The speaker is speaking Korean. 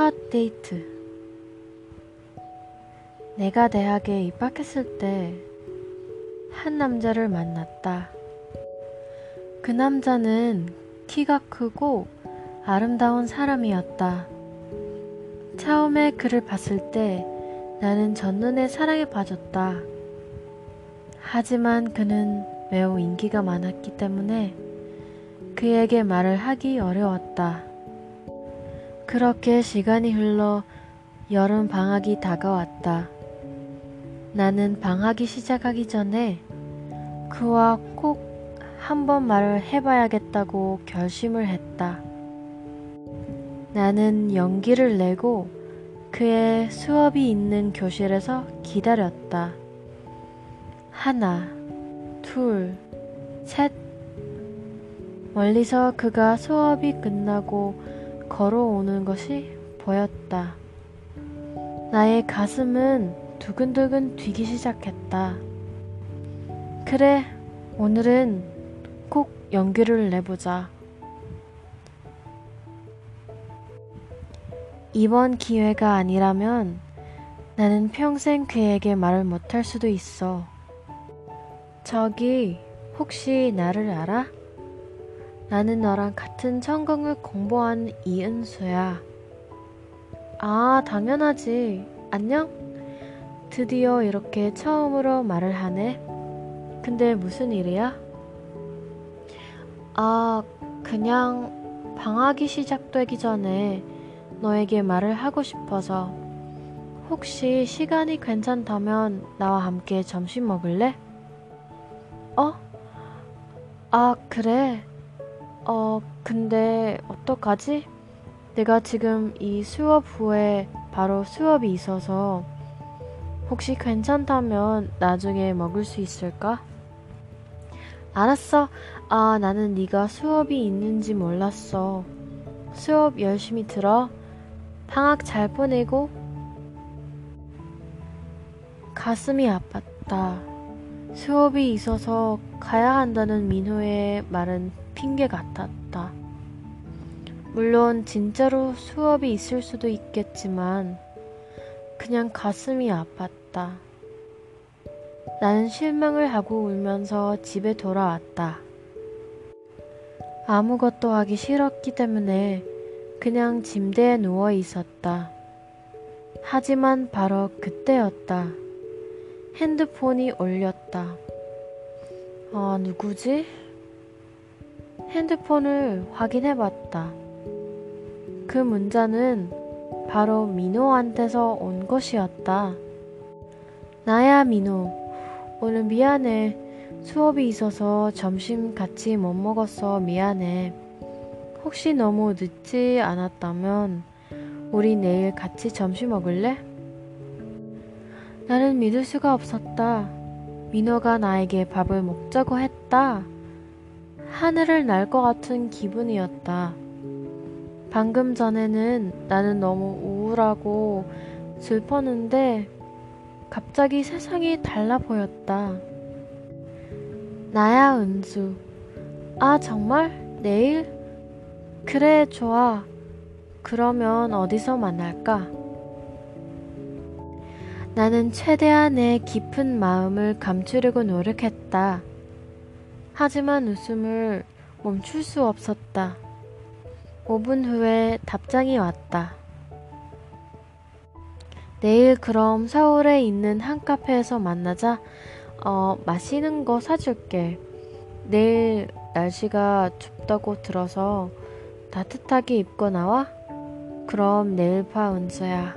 첫 데이트. 내가 대학에 입학했을 때 한 남자를 만났다. 그 남자는 키가 크고 아름다운 사람이었다. 처음에 그를 봤을 때 나는 전눈에 사랑에 빠졌다. 하지만 그는 매우 인기가 많았기 때문에 그에게 말을 하기 어려웠다. 그렇게 시간이 흘러 여름 방학이 다가왔다. 나는 방학이 시작하기 전에 그와 꼭 한번 말을 해봐야겠다고 결심을 했다. 나는 연기를 내고 그의 수업이 있는 교실에서 기다렸다. 하나, 둘, 셋. 멀리서 그가 수업이 끝나고 걸어오는 것이 보였다. 나의 가슴은 두근두근 뛰기 시작했다. 그래, 오늘은 꼭 연기를 내보자. 이번 기회가 아니라면 나는 평생 그에게 말을 못할 수도 있어. 저기, 혹시 나를 알아? 나는 너랑 같은 전공을 공부한 이은수야. 아, 당연하지. 안녕? 드디어 이렇게 처음으로 말을 하네. 근데 무슨 일이야? 아, 그냥 방학이 시작되기 전에 너에게 말을 하고 싶어서 혹시 시간이 괜찮다면 나와 함께 점심 먹을래? 어? 아, 그래. 어, 근데 어떡하지? 내가 지금 이 수업 후에 바로 수업이 있어서 혹시 괜찮다면 나중에 먹을 수 있을까? 알았어. 아, 나는 네가 수업이 있는지 몰랐어. 수업 열심히 들어. 방학 잘 보내고. 가슴이 아팠다. 수업이 있어서 가야 한다는 민호의 말은 핑계 같았다. 물론 진짜로 수업이 있을 수도 있겠지만 그냥 가슴이 아팠다. 나는 실망을 하고 울면서 집에 돌아왔다. 아무것도 하기 싫었기 때문에 그냥 침대에 누워 있었다. 하지만 바로 그때였다. 핸드폰이 울렸다. 아, 누구지? 핸드폰을 확인해 봤다. 그 문자는 바로 민호한테서 온 것이었다. 나야, 민호. 오늘 미안해. 수업이 있어서 점심 같이 못 먹었어. 미안해. 혹시 너무 늦지 않았다면 우리 내일 같이 점심 먹을래? 나는 믿을 수가 없었다. 민호가 나에게 밥을 먹자고 했다. 하늘을 날 것 같은 기분이었다. 방금 전에는 나는 너무 우울하고 슬펐는데 갑자기 세상이 달라 보였다. 나야, 은수. 아, 정말? 내일? 그래, 좋아. 그러면 어디서 만날까? 나는 최대한의 깊은 마음을 감추려고 노력했다. 하지만 웃음을 멈출 수 없었다. 5분 후에 답장이 왔다. 내일 그럼 서울에 있는 한 카페에서 만나자. 어, 마시는 거 사줄게. 내일 날씨가 춥다고 들어서 따뜻하게 입고 나와? 그럼 내일 봐, 은서야.